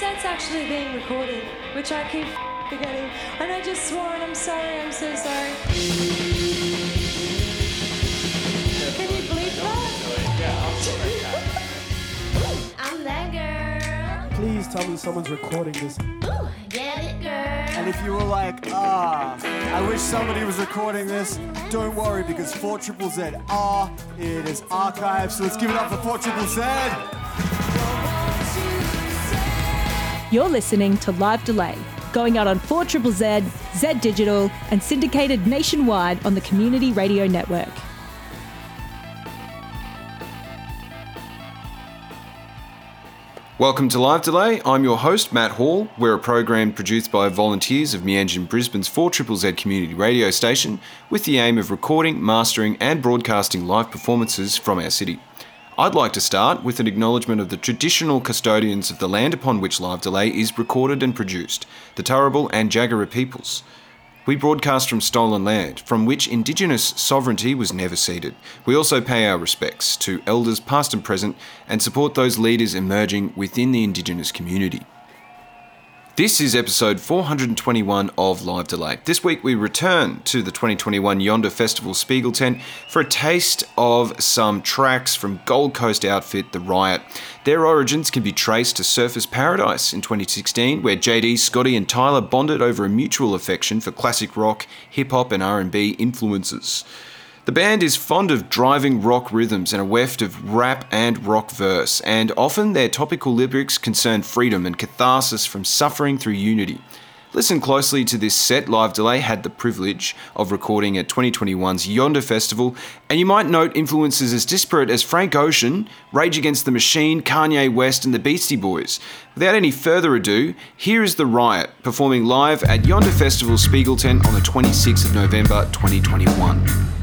set's actually being recorded, which I keep forgetting. And I just swore and I'm sorry, I'm so sorry. Can you believe that? I'm that girl. Please tell me someone's recording this. Ooh, get it, girl. And if you were like, ah, I wish somebody was recording this, don't worry because 4 Triple Z are, it is archived. So let's give it up for 4 Triple Z. You're listening to Live Delay, going out on 4 Triple Z, Zed Digital, and syndicated nationwide on the Community Radio Network. Welcome to Live Delay. I'm your host, Matt Hall. We're a program produced by volunteers of Meanjin Brisbane's 4 Z community radio station with the aim of recording, mastering, and broadcasting live performances from our city. I'd like to start with an acknowledgement of the traditional custodians of the land upon which Live Delay is recorded and produced, the Turrbal and Jagera peoples. We broadcast from stolen land, from which Indigenous sovereignty was never ceded. We also pay our respects to elders past and present and support those leaders emerging within the Indigenous community. This is episode 421 of Live Delay. This week we return to the 2021 Yonder Festival Spiegel tent for a taste of some tracks from Gold Coast outfit The Riot. Their origins can be traced to Surfers Paradise in 2016, where JD, Scotty, and Tyler bonded over a mutual affection for classic rock, hip hop, and R&B influences. The band is fond of driving rock rhythms and a weft of rap and rock verse, and often their topical lyrics concern freedom and catharsis from suffering through unity. Listen closely to this set. Live Delay had the privilege of recording at 2021's Yonder Festival, and you might note influences as disparate as Frank Ocean, Rage Against the Machine, Kanye West, and the Beastie Boys. Without any further ado, here is The Riot performing live at Yonder Festival Spiegel Tent on the 26th of November 2021.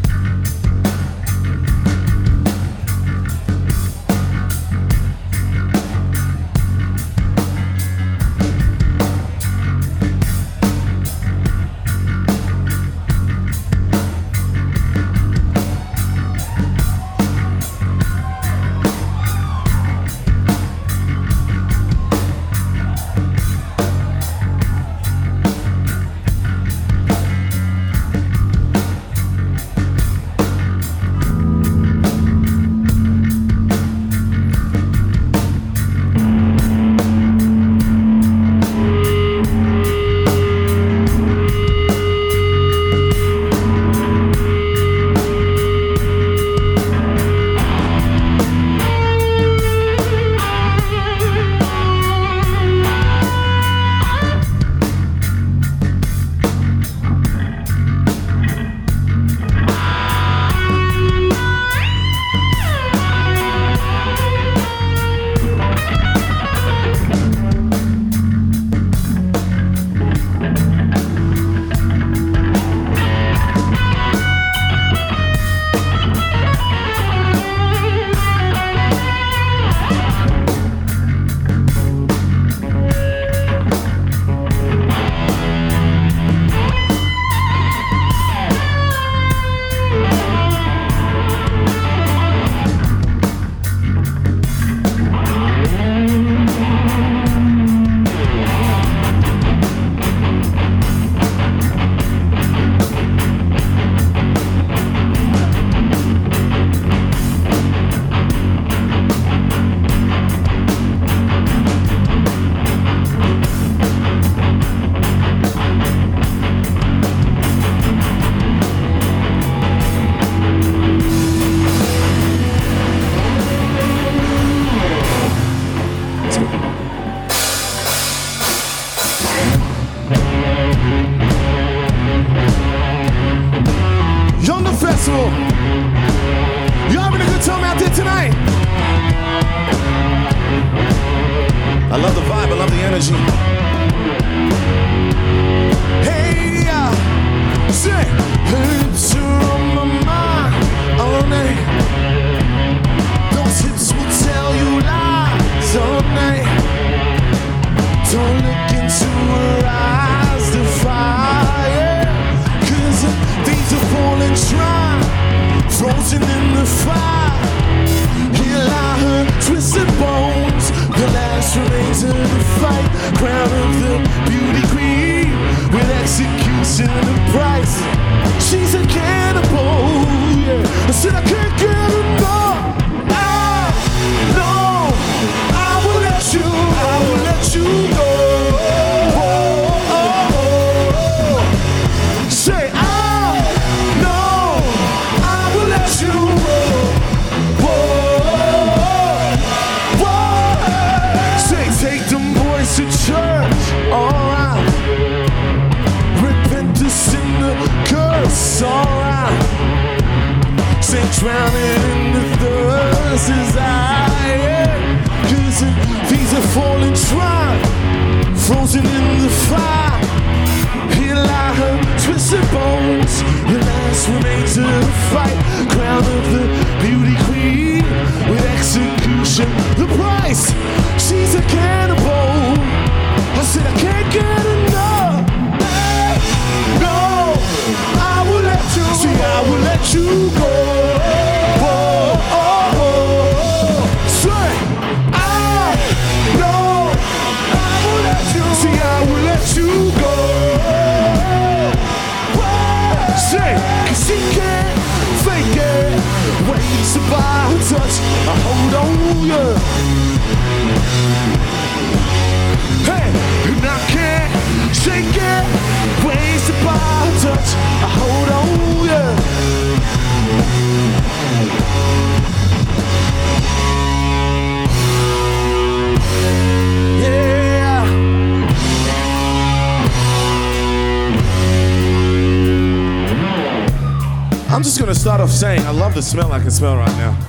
Gonna start off saying I love the smell I can smell right now.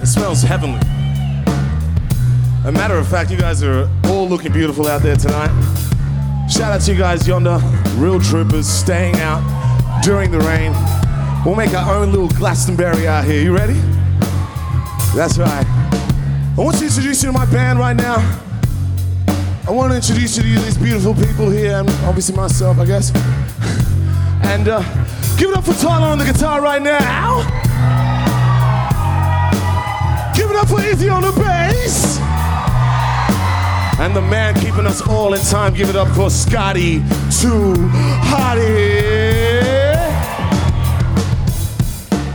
It smells heavenly. A matter of fact, you guys are all looking beautiful out there tonight. Shout out to you guys yonder, real troopers, staying out during the rain. We'll make our own little Glastonbury out here. You ready? That's right. I want to introduce you to my band right now. I want to introduce you to these beautiful people here, and obviously myself, I guess. And uh, give it up for Tyler on the guitar right now. Give it up for Izzy on the bass. And the man keeping us all in time, give it up for Scotty Too Hottie.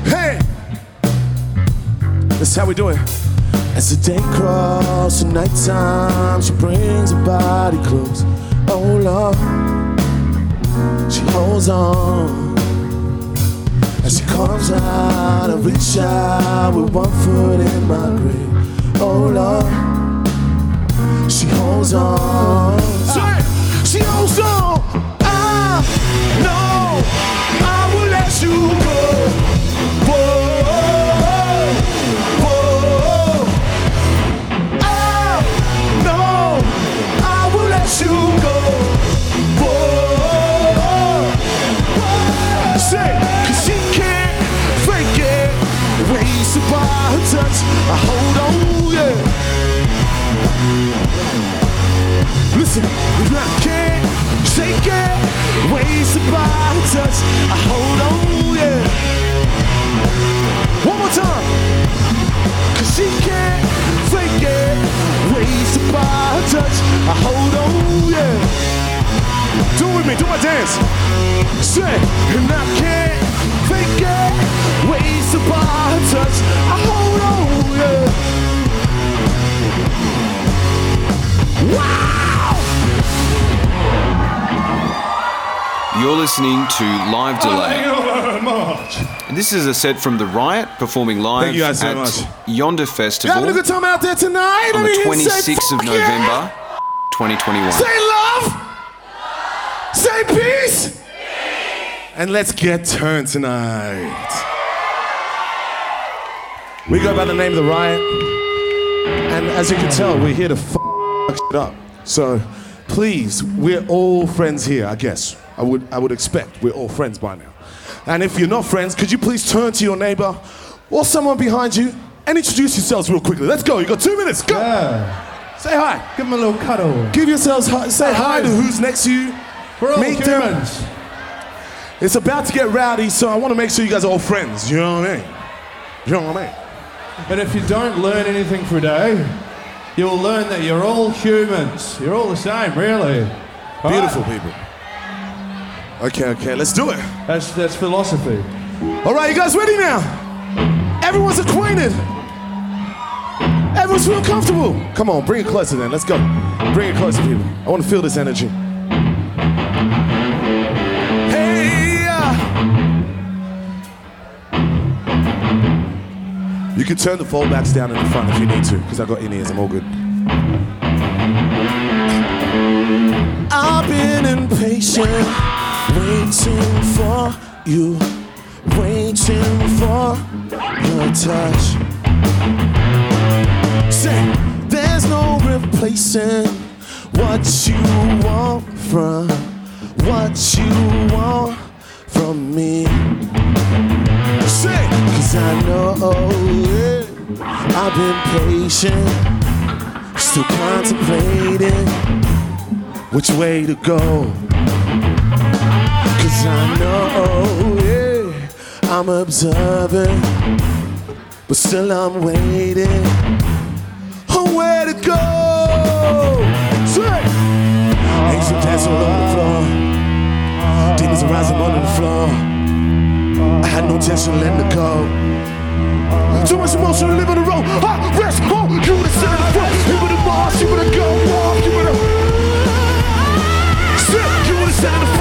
Hey! This is how we do it. As the day crawls to nighttime, she brings her body close. Oh Lord, she holds on. As she comes out, I reach out with one foot in my grave. Oh Lord. She holds on. She holds on. I know I will let you her touch. I hold on, yeah. Listen, if I can't shake it, ways to buy touch. I hold on, yeah. Listening to Live Delay. And this is a set from The Riot performing live Thank you guys so at much. Yonder Festival having a good time out there tonight? on the me hear you say, 26th of "Fuck yeah!" November, 2021. Say love. Say peace. And let's get turned tonight. We go by the name of the riot. And as you can tell, we're here to f shit up. So please, we're all friends here, I guess. I would, I would expect we're all friends by now. And if you're not friends, could you please turn to your neighbor or someone behind you and introduce yourselves real quickly? Let's go. You got two minutes. Go. Yeah. Say hi. Give him a little cuddle. Give yourselves hi, say hi to who's next to you. We're all Meet them. humans. It's about to get rowdy, so I want to make sure you guys are all friends. You know what I mean? You know what I mean? And if you don't learn anything for a day, you'll learn that you're all humans. You're all the same, really. All right? Beautiful people. Okay, okay, let's do it. That's, that's philosophy. All right, you guys ready now? Everyone's acquainted. Everyone's feeling comfortable. Come on, bring it closer then. Let's go. Bring it closer, people. I want to feel this energy. Hey! uh. You can turn the foldbacks down in the front if you need to, because I got in ears. I'm all good. I've been impatient, waiting for you, waiting for your touch. Say, there's no replacing what you want from what you want from me. Say, cause I know yeah, I've been patient, still contemplating which way to go. Cause I know yeah, I'm observing, but still I'm waiting on where to go. Say, angel dance all over the floor, demons are rising under the floor. I had no intention of letting it go. Too much emotion living the road. I rest on you to sit in the front. You better the front. You better march, go off. You in the. Sit. You better the front. You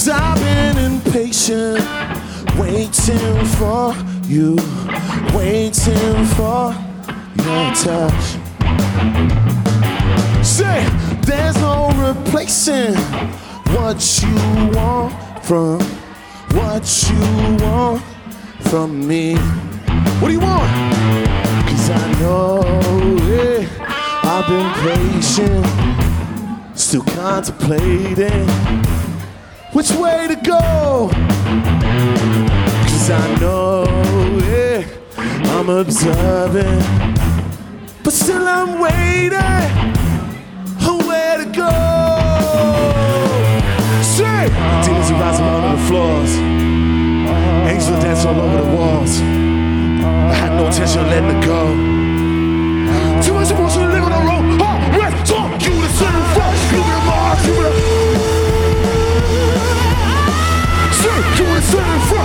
cause I've been impatient, waiting for you, waiting for your touch. Say, there's no replacing what you want from what you want from me. What do you want? Cause I know yeah, I've been patient, still contemplating which way to go. Cause I know yeah, I'm observing, but still I'm waiting where to go. Say, demons are rising all over the floors, angels dance all over the walls. I had no intention of letting it go. Too much emotion to live the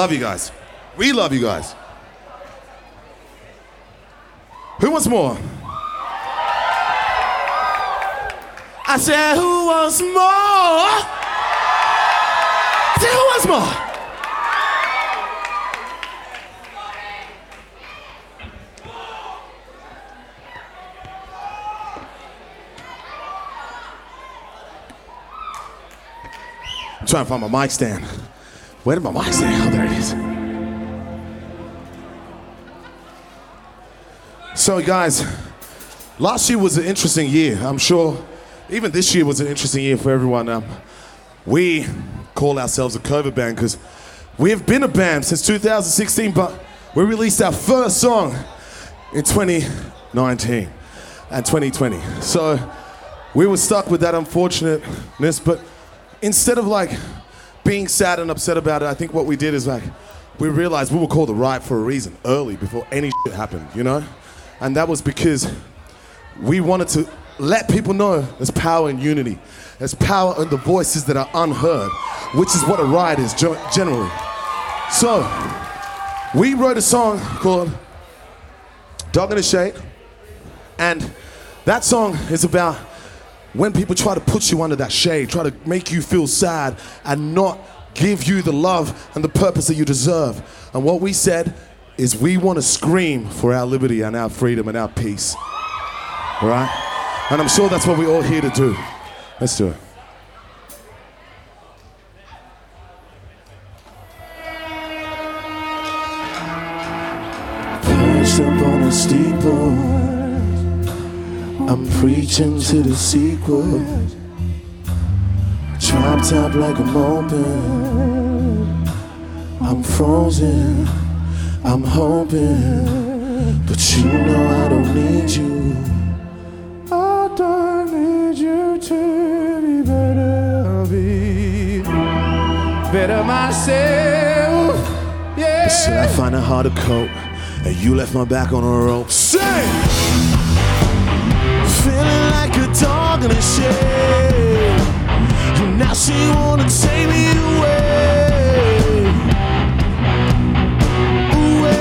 love you guys. We love you guys. Who wants more? I said, who wants more? I said, who wants more? I'm trying to find my mic stand. Where did my mic stand? Oh, there it is. So, guys, last year was an interesting year. I'm sure even this year was an interesting year for everyone. Um, we call ourselves a cover band because we have been a band since 2016, but we released our first song in 2019 and 2020. So we were stuck with that unfortunateness, but instead of like being sad and upset about it, I think what we did is like we realized we were called the right for a reason early before any shit happened, you know? And that was because we wanted to let people know there's power in unity. There's power in the voices that are unheard, which is what a riot is generally. So, we wrote a song called Dog in the Shade, and that song is about when people try to put you under that shade, try to make you feel sad and not give you the love and the purpose that you deserve. And what we said is we want to scream for our liberty and our freedom and our peace. Right? And I'm sure that's what we're all here to do. Let's do it. A steeple, I'm preaching to the sequel. Dropped out like a open. I'm frozen, I'm hoping, but you know I don't need you. I don't need you to be better, I'll be better myself. Yeah. Said I find it hard to cope, and you left my back on a rope. Say, a dog in a shade. And now she wanna take me away. Away.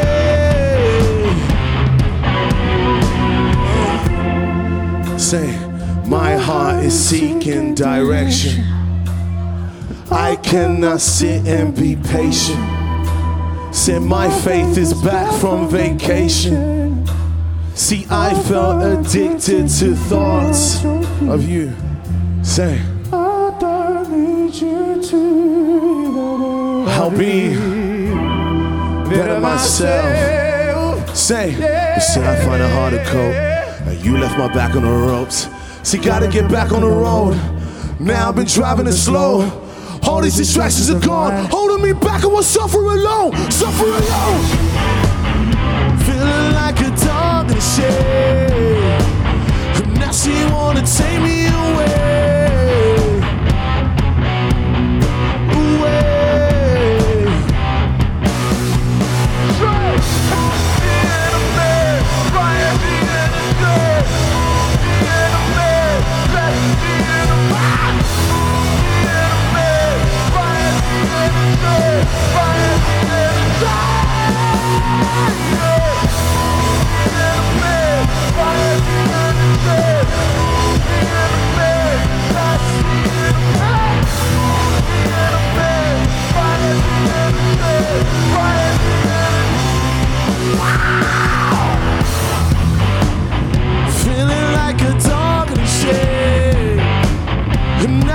Say, my heart is seeking direction. I cannot sit and be patient. Say, my faith is back from vacation. See, I felt addicted to thoughts of you. Say, I'll be better myself. Say, you said I find it hard to cope. And you left my back on the ropes. See, gotta get back on the road. Now I've been driving it slow. All these distractions are gone, holding me back. I will suffer alone, suffer alone. Feeling like a dog in the shade. And now she wanna take me away. Away. Feeling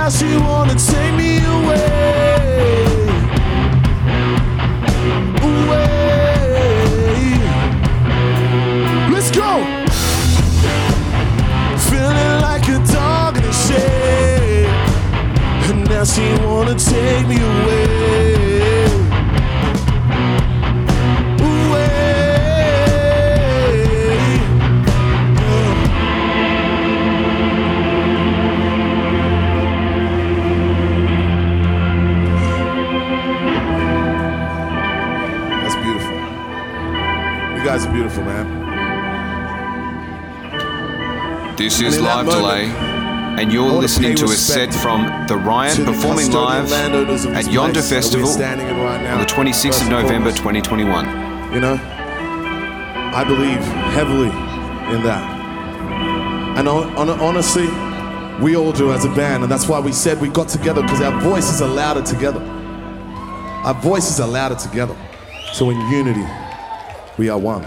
She wanna take me away. Away. Let's go. Feeling like a dog in a shade. And now she wanna take me. Away. This is Live moment, Delay, and you're listening to a set from The Riot performing live at Yonder place that we're Festival right now, on the 26th of November 2021. You know, I believe heavily in that. And hon- hon- honestly, we all do as a band, and that's why we said we got together because our voices are louder together. Our voices are louder together. So in unity, we are one.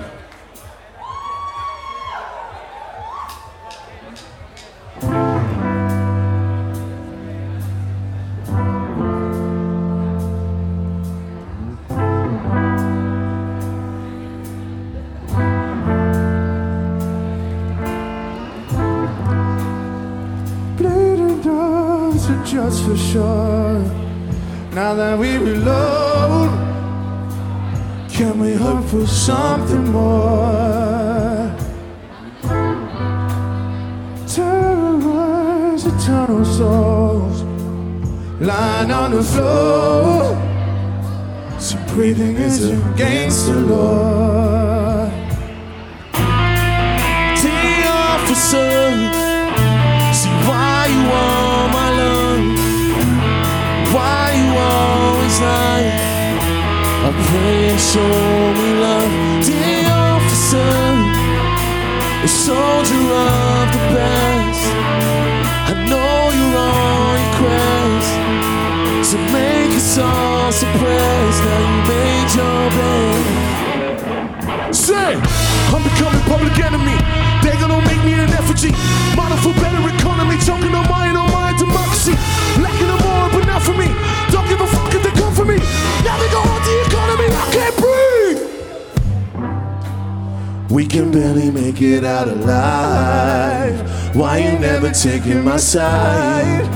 Soldier of the best. I know you're on your quest to make us all suppressed. Now you made your bed. Say, I'm becoming public enemy. They're gonna make me an effigy. Model for better economy. Choking on mine, on oh, my democracy. Lacking them more, but not for me. Don't give a fuck if they come for me. Now they go on We can barely make it out alive. Why you never taking my side?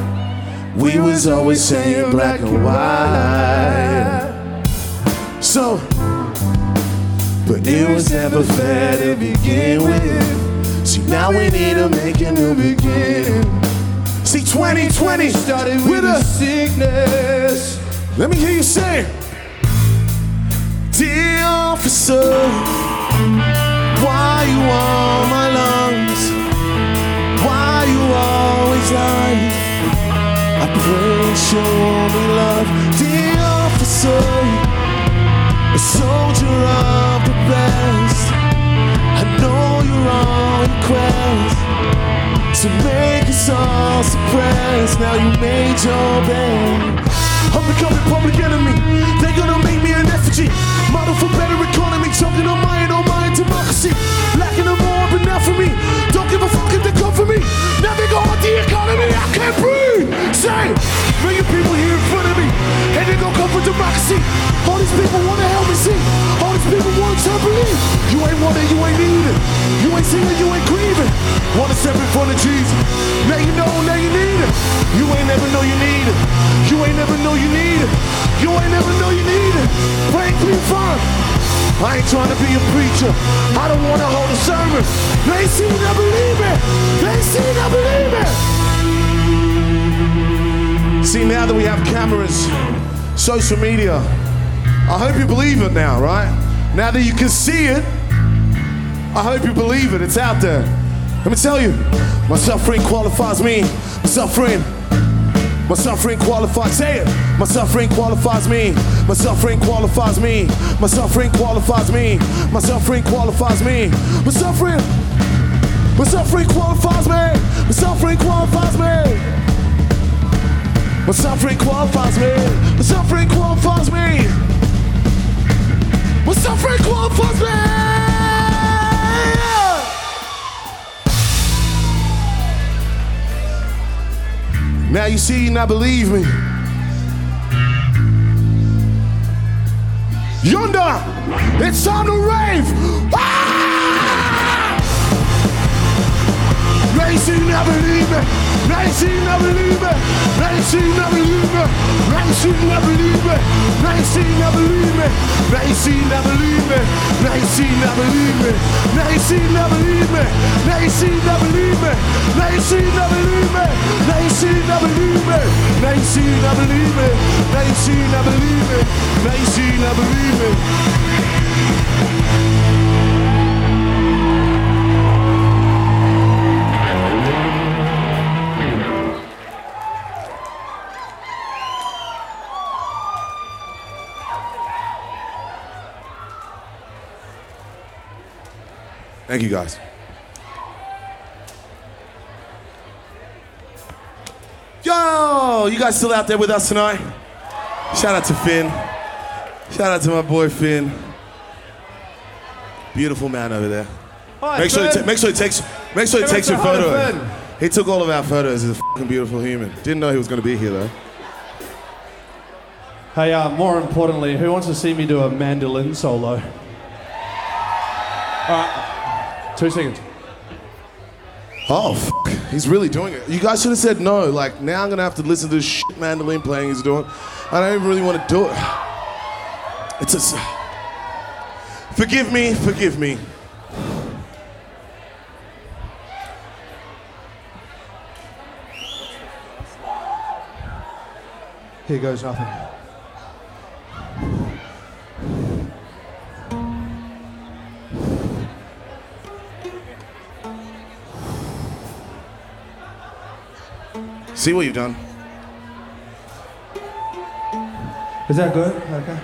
We was always saying black and white. So, but it was never fair to begin with. See, now we need to make a new beginning. See, 2020 Started with a sickness. Let me hear you say, Dear officer, why you on my lungs? Why you always lie? I pray show me love. Dear officer, soldier of the best. I know to make us all suppressed. Now you made your bed. I'm becoming public enemy. They're gonna make me an effigy. Model for better economy. Mine, on my democracy. Lacking them more, not for me. Don't give a fuck if they come for me. Now they go on the economy. I can't breathe. Say, million people here in front of me. And they gon' come for democracy. All these people wanna help me see. All these people want to believe. You ain't want it, you ain't need it. You ain't singing, you ain't grieving. Wanna step in front of Jesus. Now you know, now you need it. You ain't never know you need it. You ain't never know you need it. You ain't never know you need it. Break me fun. I ain't trying to be a preacher. I don't wanna hold a sermon. They see that believe it. They see that believe it. See now that we have cameras, social media, I hope you believe it now, right? Now that you can see it, I hope you believe it. It's out there. Let me tell you, my suffering qualifies me. My suffering. My suffering qualifies, say it. My suffering qualifies me. My suffering qualifies me. My suffering qualifies me. My suffering qualifies me. My suffering. My suffering qualifies me. My suffering qualifies me. My suffering qualifies me. My suffering qualifies me. My suffering qualifies me. Now you see, now believe me. Yonder, it's time to rave. Ah! See, now believe me. They see, now believe me. They see, now believe me. They see, now believe me. They see, now believe me. They see, now believe me. They see, now believe me. They see, now believe me. They see, now believe Thank you guys. Yo, you guys still out there with us tonight? Shout out to Finn. Shout out to my boy Finn. Beautiful man over there. Hi, Make sure, ta- make sure he takes, make sure he takes your say hi to photo. Finn. He took all of our photos. He's a fucking beautiful human. Didn't know he was going to be here though. Hey, uh, more importantly, who wants to see me do a mandolin solo? All right, two seconds. Oh, fuck. He's really doing it. You guys should have said no. Like now, I'm gonna have to listen to this shit mandolin playing he's doing. I don't even really want to do it. It's a. Forgive me. Forgive me. Here goes nothing. See what you've done. Is that good? Okay.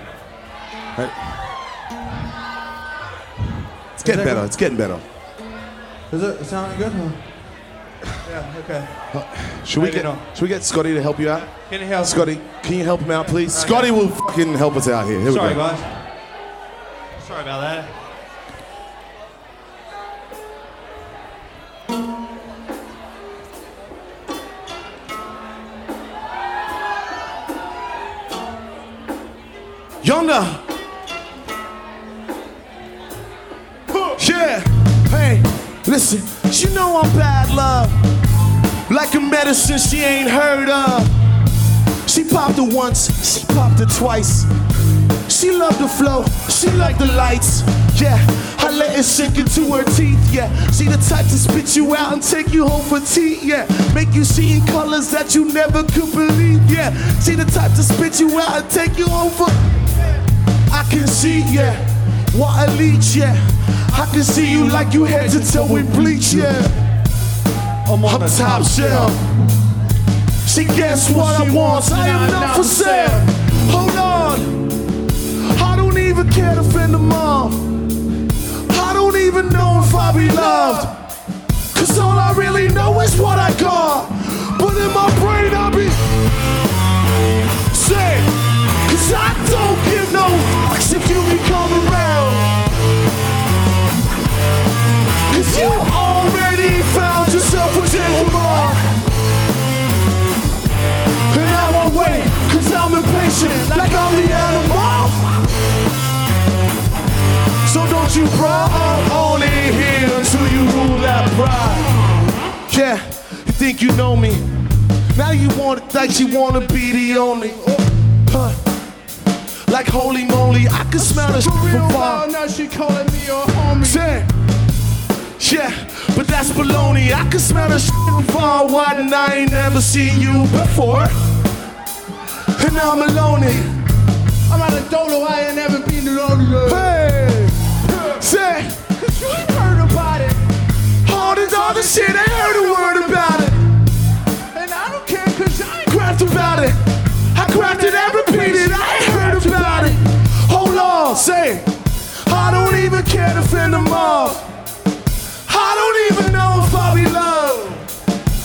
It's getting better. good? It's getting better. Is it sounding good? Yeah, okay. Uh, should we get not. Should we get Scotty to help you out? Can you help? Scotty, can you help him out, please? Scotty will fucking help us out here. Here Sorry, we go. guys. Sorry about that. Yonder. Yeah. Hey, listen. You know I'm bad love. Like a medicine she ain't heard of. She popped it once, she popped it twice. She loved the flow, she liked the lights. Yeah, I let it sink into her teeth. Yeah, she the type to spit you out and take you home for tea. Yeah, make you see in colors that you never could believe. Yeah, she the type to spit you out and take you home for. I can see, yeah, what a leech, yeah. I can see you like you head to toe with bleach, yeah. I'm on the top shelf. She gets what I want, I am not for sale. Hold on, I don't even care to fend them off. I don't even know if I be loved. Cause all I really know is what I got. But in my brain I be say, I don't give no fucks if you be coming around. Cause you already found yourself a gentleman. And I won't wait, cause I'm impatient, like I'm the animal. So don't you pry, I'm only here until you rule that pride. Yeah, you think you know me. Now you want it like you wanna be the only. Huh. Like holy moly, I can smell shit from far. now she calling me your homie. Say, yeah, but that's baloney. I can smell the shit from far wide, and I ain't never seen you before. And now I'm alone. I'm out of Dolo, I ain't never been to Dolo. Hey, say, Cause you ain't heard about it. all this other shit, I heard a word about it. And I don't care cause I ain't Cracked about it. I cracked it say, I don't even care to fend them off. I don't even know if I'll be loved.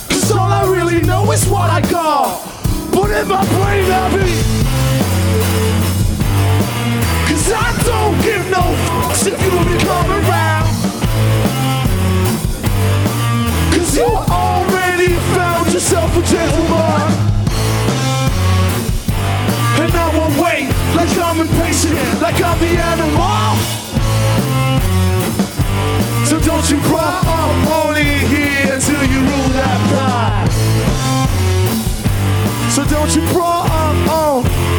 Cause all I really know is what I got. But in my brain I be. Cause I don't give no fucks if you be coming around. Cause you already found yourself a gentleman. Like I'm impatient, like I'm the animal. So don't you cry, I'm only here until you rule that pride. So don't you cry, I'm on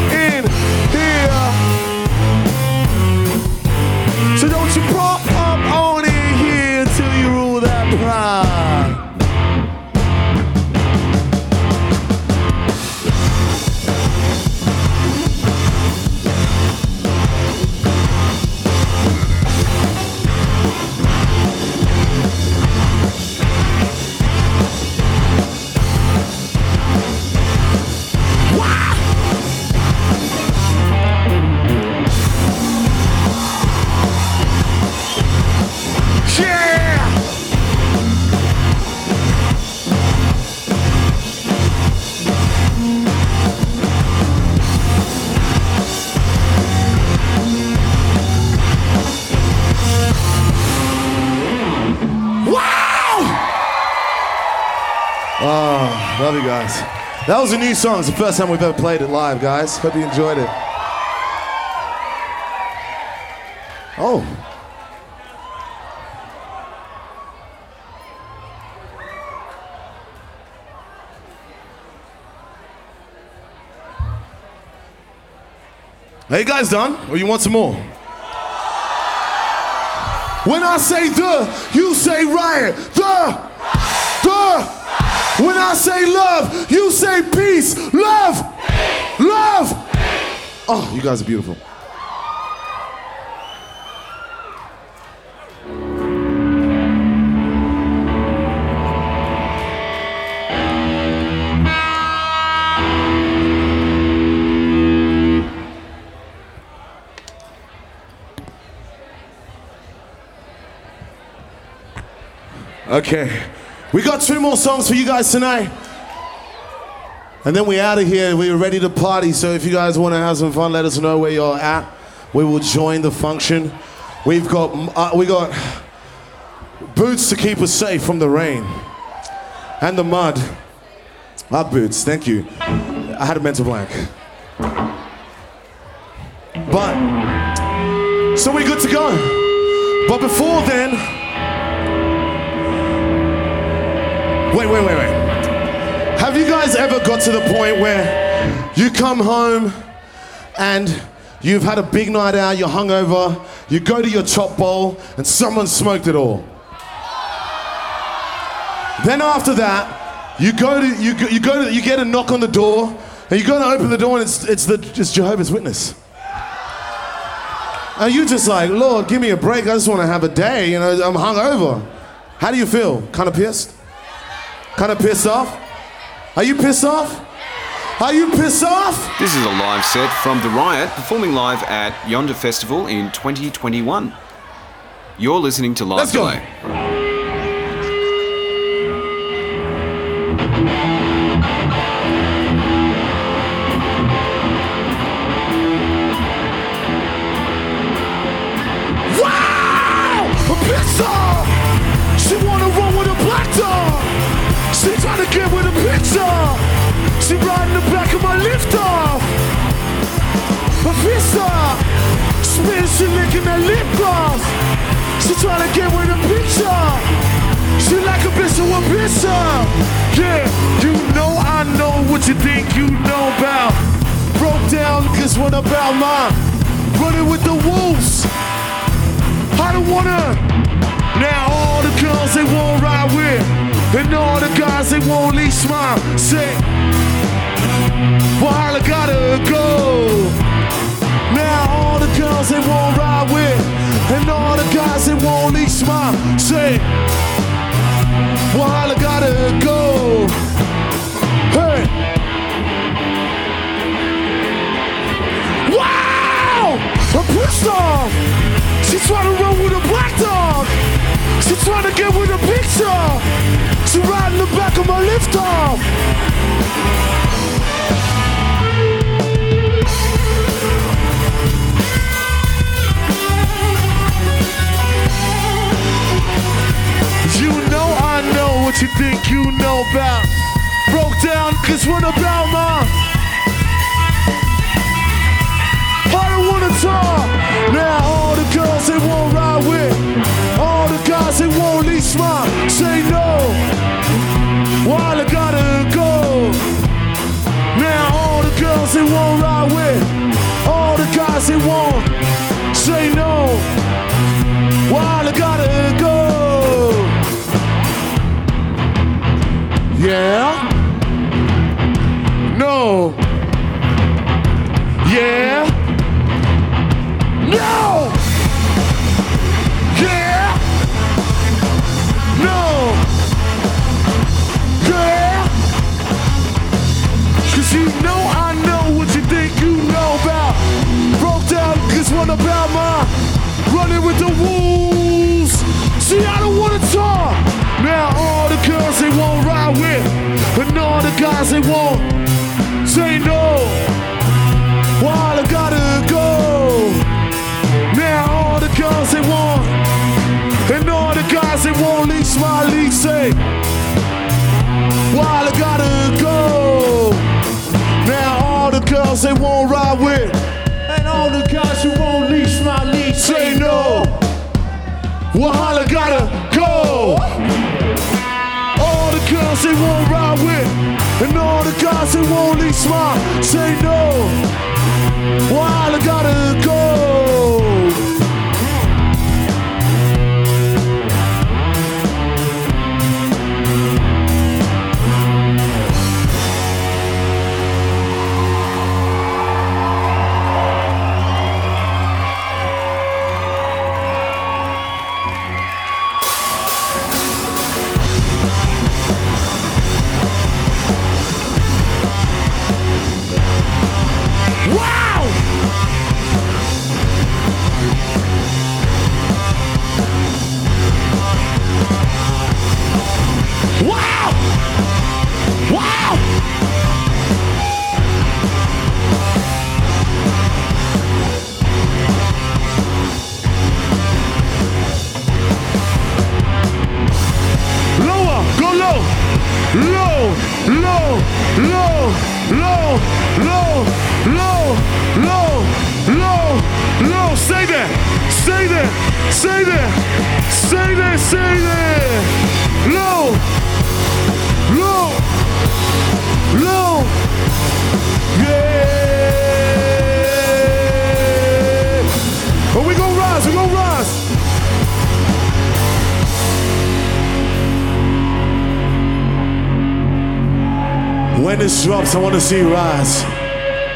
Love you guys. That was a new song. It's the first time we've ever played it live, guys. Hope you enjoyed it. Oh. Are you guys done? Or you want some more? When I say the, you say riot. The, the. When I say love, you say peace. Love, love. Oh, you guys are beautiful. Okay. We got two more songs for you guys tonight. And then we're out of here. We're ready to party. So if you guys want to have some fun, let us know where you're at. We will join the function. We've got uh, we got boots to keep us safe from the rain and the mud. Our boots. Thank you. I had a mental blank. But so we're good to go. But before then, wait, wait, wait. Have you guys ever got to the point where you come home and you've had a big night out, you're hungover, you go to your chop bowl and someone smoked it all? Then after that, you go to you you go to you get a knock on the door and you go to open the door and it's it's the it's Jehovah's Witness. And you just like, Lord, give me a break. I just want to have a day. You know, I'm hungover. How do you feel? Kind of pissed? Kind of pissed off? Are you pissed off? Are you pissed off? This is a live set from The Riot, performing live at Yonder Festival in 2021. You're listening to Live Let's go. She licking that lip gloss! She trying to get with a picture! She like a bitch of a! Yeah, you know I know what you think you know about! Broke down cause what about mine? Running with the wolves! I don't wanna. Now all the girls they won't ride with, and all the guys they won't leave smile. Say, while I gotta go. Girls they won't ride with, and all the guys they won't leave smile. Say, while I gotta go. Hey. Wow! I'm pissed off! She's trying to run with a black dog! She's trying to get with a picture! She riding the back of my lift off! What you think you know about. Broke down, cause what about mine? I don't wanna talk. Now all the girls they won't ride with, all the guys they won't leave smile. Say no. While I gotta go. Now all the girls they won't ride with, all the guys they won't. Say no. While I gotta go. Yeah. No. Yeah. No! Yeah! No! Yeah! Cause you know I know what you think you know about. Broke what about my running with the wolves? See, I don't wanna talk. Now all the girls they won't all the guys they won't say no. While I gotta go. Now all the girls they want, and all the guys they won't leave smiley say. While I gotta go. Now all the girls they won't ride with, and all the guys who won't leave smiley say no. While I gotta go. All the girls they won't ride with, and all the guys won't leave smile say no. While I gotta go. Low, low, low, low, low. Stay there, stay there, stay there, stay there, stay there. Low, low, low. Yeah. When this drops, I want to see you rise.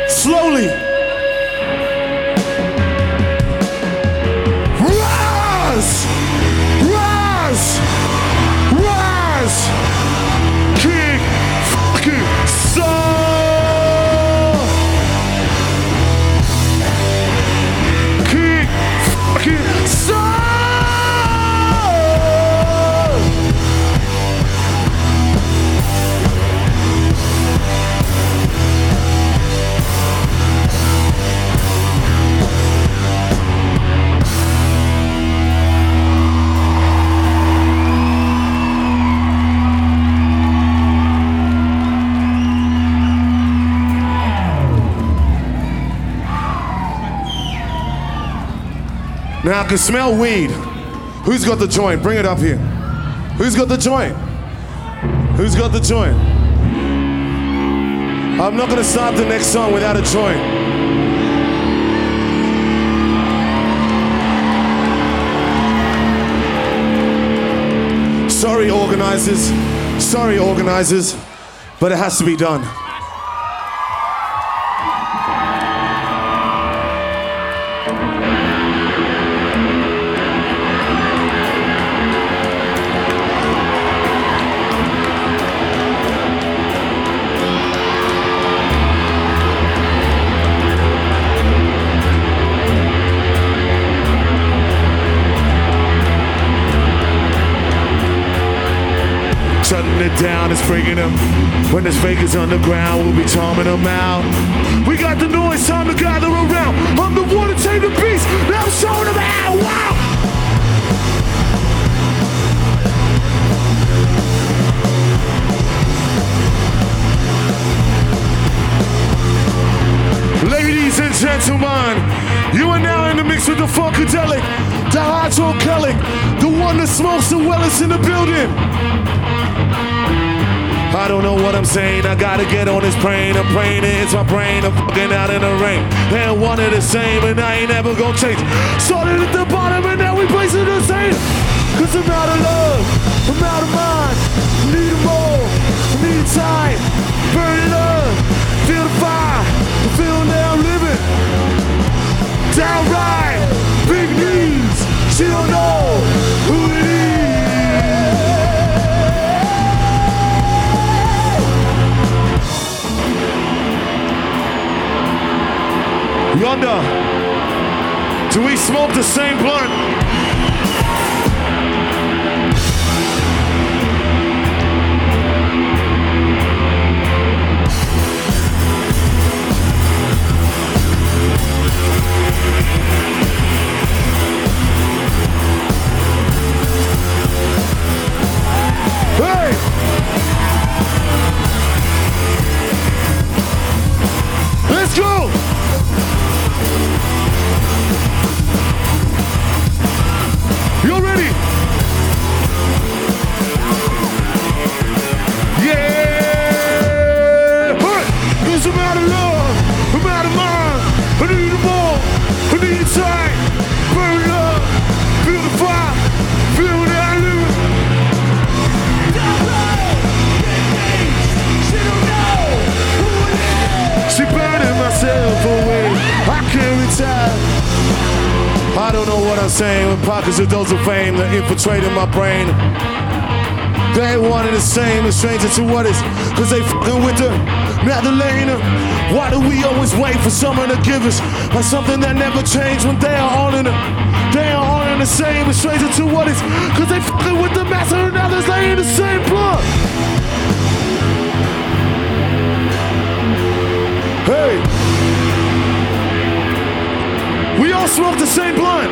Slowly. Now I can smell weed. Who's got the joint? Bring it up here. Who's got the joint? Who's got the joint? I'm not gonna start the next song without a joint. Sorry, organizers. Sorry, organizers. But it has to be done. Shutting it down is bringing them. When there's fakers on the ground, we'll be charming them out. We got the noise, time to gather around. I'm the one to take the beast. Now I'm showing them out. Wow! Ladies and gentlemen, you are now in the mix with the funkadelic, the hydrocalic, the one that smokes the wellest in the building. I don't know what I'm saying. I gotta get on this plane. I'm praying it hits my brain. I'm fucking out in the rain. They're one and the same, and I ain't never gonna change. Started at the bottom, and now we place it the same. Cause I'm out of love, I'm out of mind. I need more, need time. Burn it up, feel the fire, the feeling that I'm living. Downright, big news. She don't know Yonder, do we smoke the same blunt? Hey! Let's go! Saying. With pockets of those of fame that infiltrated my brain. They one and the same, a stranger to what is, cause they fucking with the Magdalena. Why do we always wait for someone to give us like something that never changed when they are all in it? They are all in the same, a stranger to what is, cause they fucking with the master and others lay in the same blood. Hey! We all smoke the same blunt.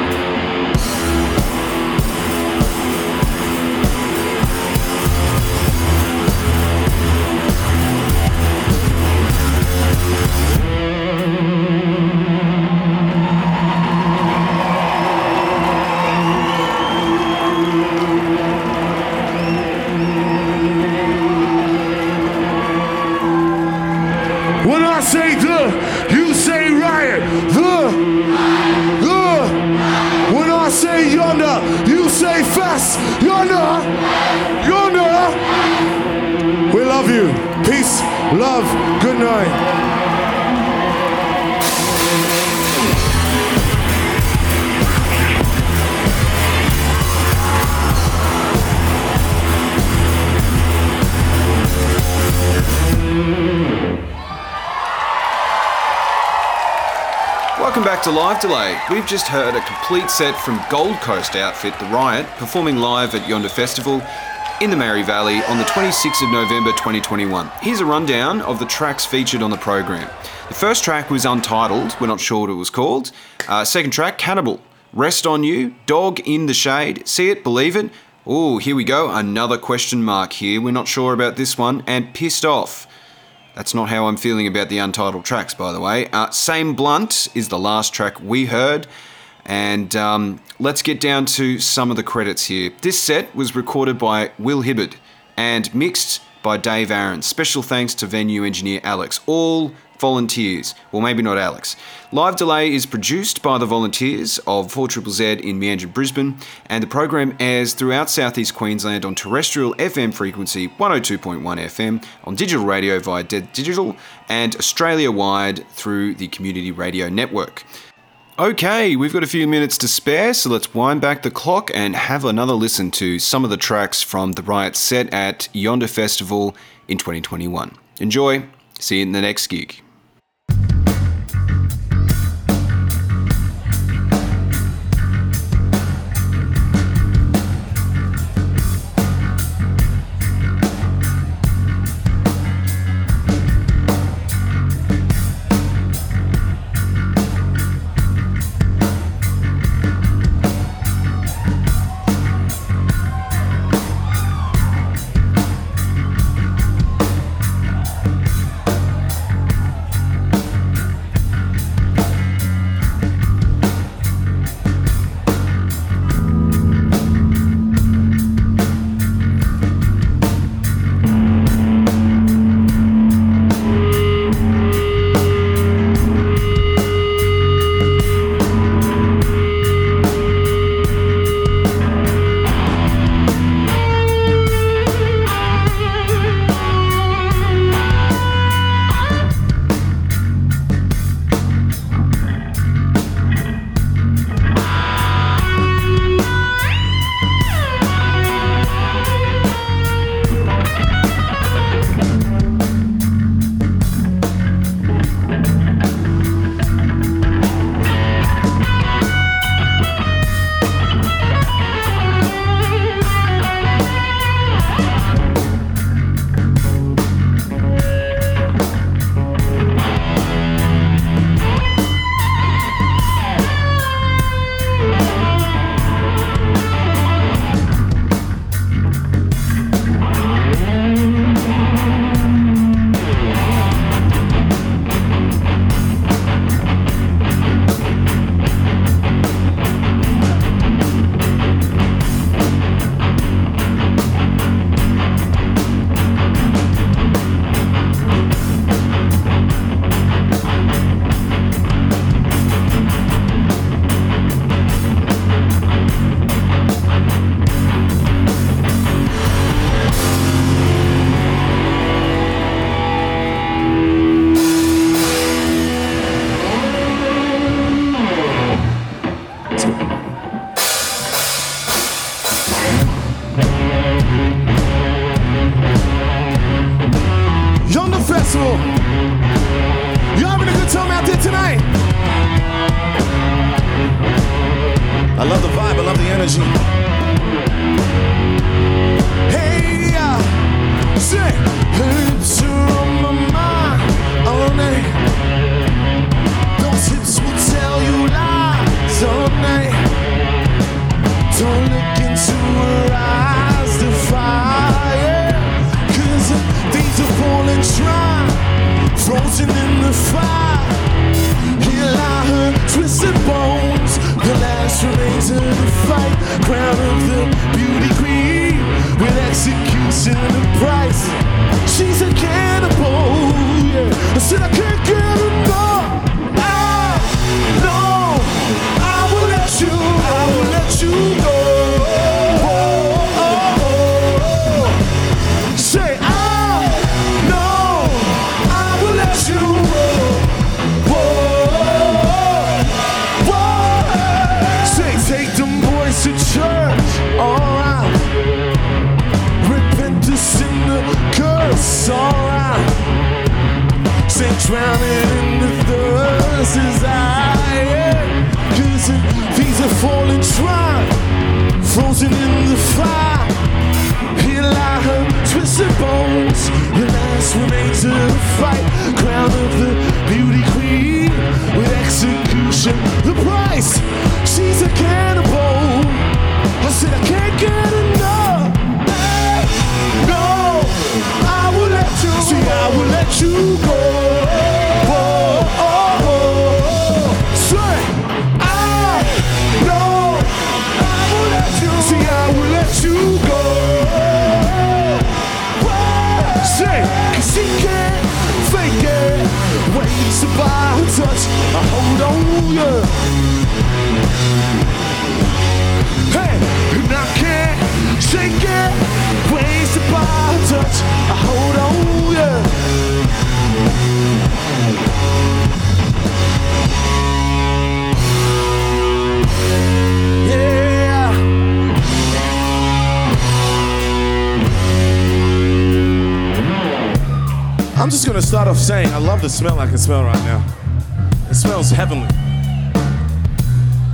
Say the, you say riot. The, the. When I say yonder, you say fast. Yonder, yonder. We love you. Peace, love, good night. Back to Live Delay. We've just heard a complete set from Gold Coast outfit The Riot, performing live at Yonder Festival in the Mary Valley on the 26th of November 2021. Here's a rundown of the tracks featured on the program. The first track was Untitled, we're not sure what it was called. Uh, second track, Cannibal, Rest on You, Dog in the Shade, See It, Believe It. Oh, here we go, another question mark here, we're not sure about this one, and Pissed Off. That's not how I'm feeling about the untitled tracks, by the way. Uh, Same Blunt is the last track we heard. And um, let's get down to some of the credits here. This set was recorded by Will Hibbard and mixed by Dave Arens. Special thanks to venue engineer Alex. All volunteers. Well, maybe not Alex. Live Delay is produced by the volunteers of 4ZZZ in Meanjin, Brisbane, and the program airs throughout southeast Queensland on terrestrial FM frequency 102.1 FM, on digital radio via Zed Digital, and Australia wide through the Community Radio Network. Okay, we've got a few minutes to spare, so let's wind back the clock and have another listen to some of the tracks from the Riot set at Yonder Festival in 2021. Enjoy, see you in the next gig. Twisted bones, the last remains of the fight. I'm just gonna start off saying I love the smell I can smell right now. It smells heavenly.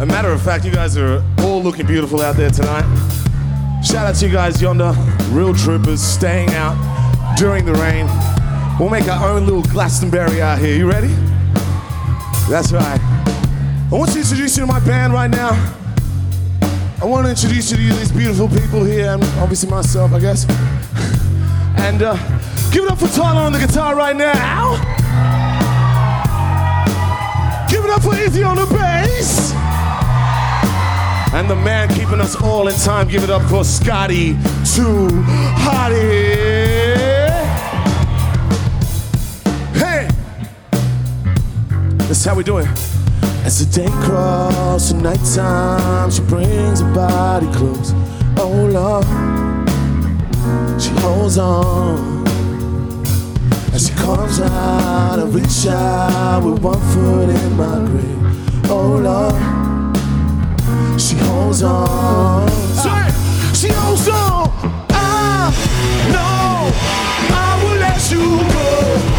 A matter of fact, you guys are all looking beautiful out there tonight. Shout out to you guys yonder, real troopers, staying out during the rain. We'll make our own little Glastonbury out here. You ready? That's right. I want to introduce you to my band right now. I want to introduce you to these beautiful people here, and obviously myself, I guess. And uh, give it up for Tyler on the guitar right now. Give it up for Izzy on the bass. And the man keeping us all in time, give it up for Scotty Too Hottie. Hey! This is how we do it. As the day crawls to nighttime, she brings her body close. Oh Lord, she holds on. Comes out, I reach out with one foot in my grave. Oh Lord. She holds on. She holds on. I know I will let you go.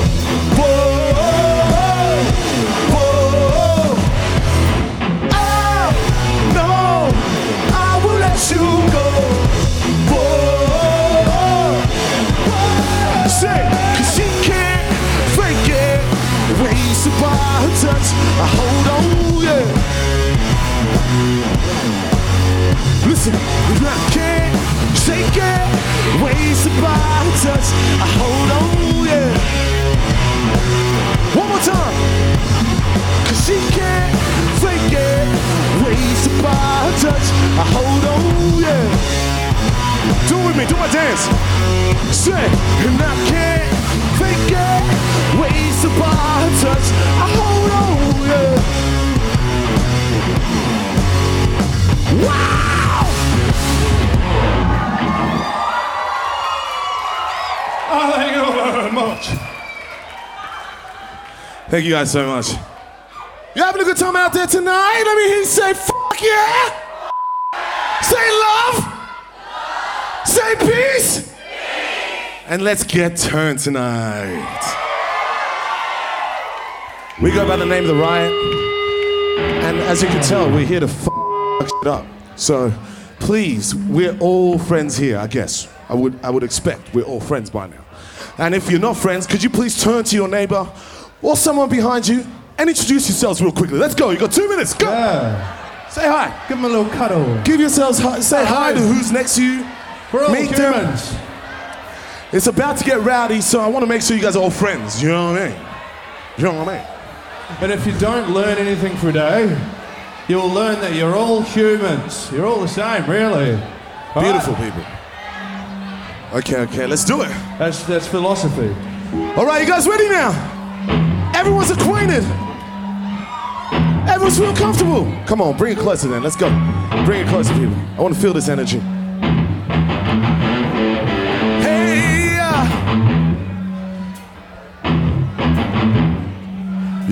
I hold on, yeah. Listen, I can't shake it, ways to buy touch. I hold on, yeah. One more time. Cause she can't fake it, ways to buy touch. I hold on, yeah. Do it with me, do my dance. Say, and I can't fake it, ways to buy touch. I hold on, yeah. Wow! Oh, thank you very much. Thank you guys so much. You having a good time out there tonight? Let me hear you say, fuck yeah! Say love! Say peace! And let's get turned tonight. We go by the name of the riot. And as you can tell, we're here to f shit up. So please, we're all friends here, I guess. I would, I would expect we're all friends by now. And if you're not friends, could you please turn to your neighbor or someone behind you and introduce yourselves real quickly? Let's go. You got two minutes. Go. Yeah. Say hi. Give him a little cuddle. Give yourselves hi. Say hi to who's next to you. We're all them. humans. It's about to get rowdy, so I want to make sure you guys are all friends. You know what I mean? You know what I mean? And if you don't learn anything for a day, you'll learn that you're all humans. You're all the same, really. All right? Beautiful people. Okay, okay, let's do it. That's, that's philosophy. All right, you guys ready now? Everyone's acquainted. Everyone's feeling comfortable. Come on, bring it closer then. Let's go. Bring it closer, people. I want to feel this energy.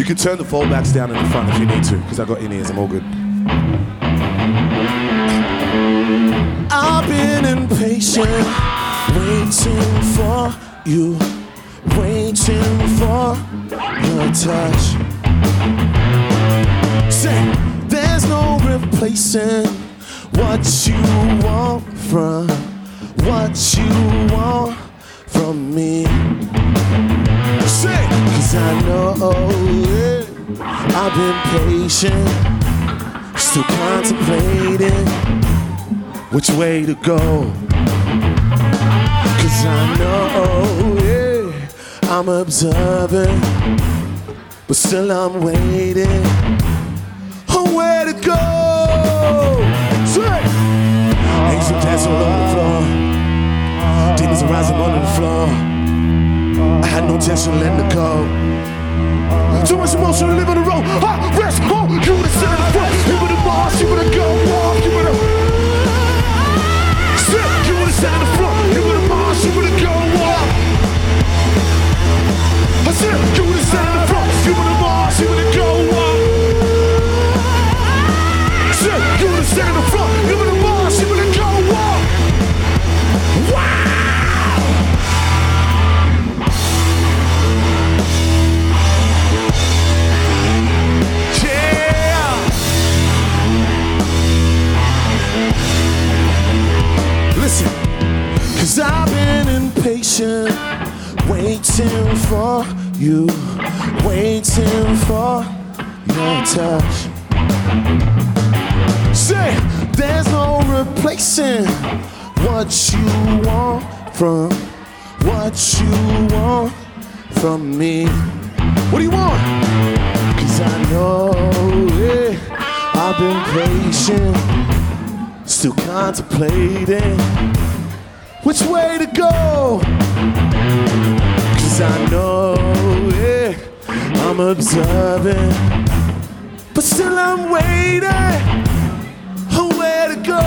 You can turn the foldbacks down in the front if you need to, because I got in ears. I'm all good. I've been impatient, waiting for you, waiting for your touch. Say, there's no replacing what you want from what you want from me. Say, cause I know yeah, I've been patient, still contemplating which way to go. Cause I know yeah, I'm observing, but still I'm waiting on where to go. Say, angel dance all over the floor, demons are rising under the floor. I had no intention of letting it go. Too much emotion to live on the road. I rest on you to sit in the front. You better march, you better go walk, you better sit. You better sit in the front. You better march, you better go walk. I said, the front. You better march, you better go impatient, waiting for you, waiting for your touch. Say, there's no replacing what you want from what you want from me. What do you want? Cause I know, yeah, I've been patient, still contemplating which way to go. Cause I know it, yeah, I'm observing, but still I'm waiting. Where to go?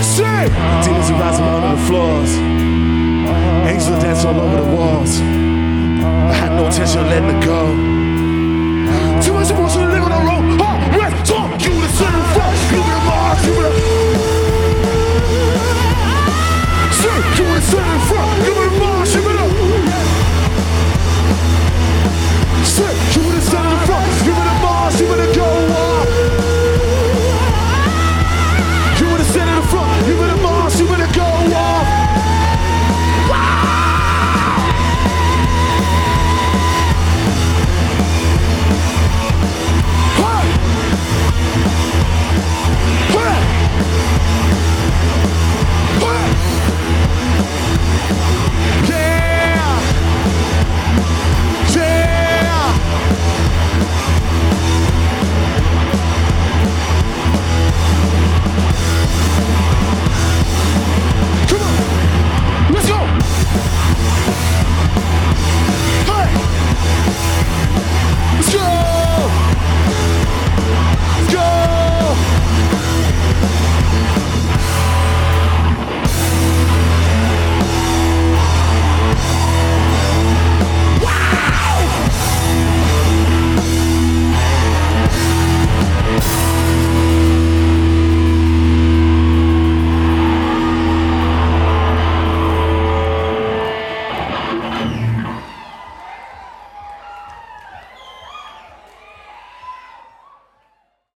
Say, demons are rising all over the floors, angels dance all over the walls. I had no intention of letting it go. Too much emotion to live on the road.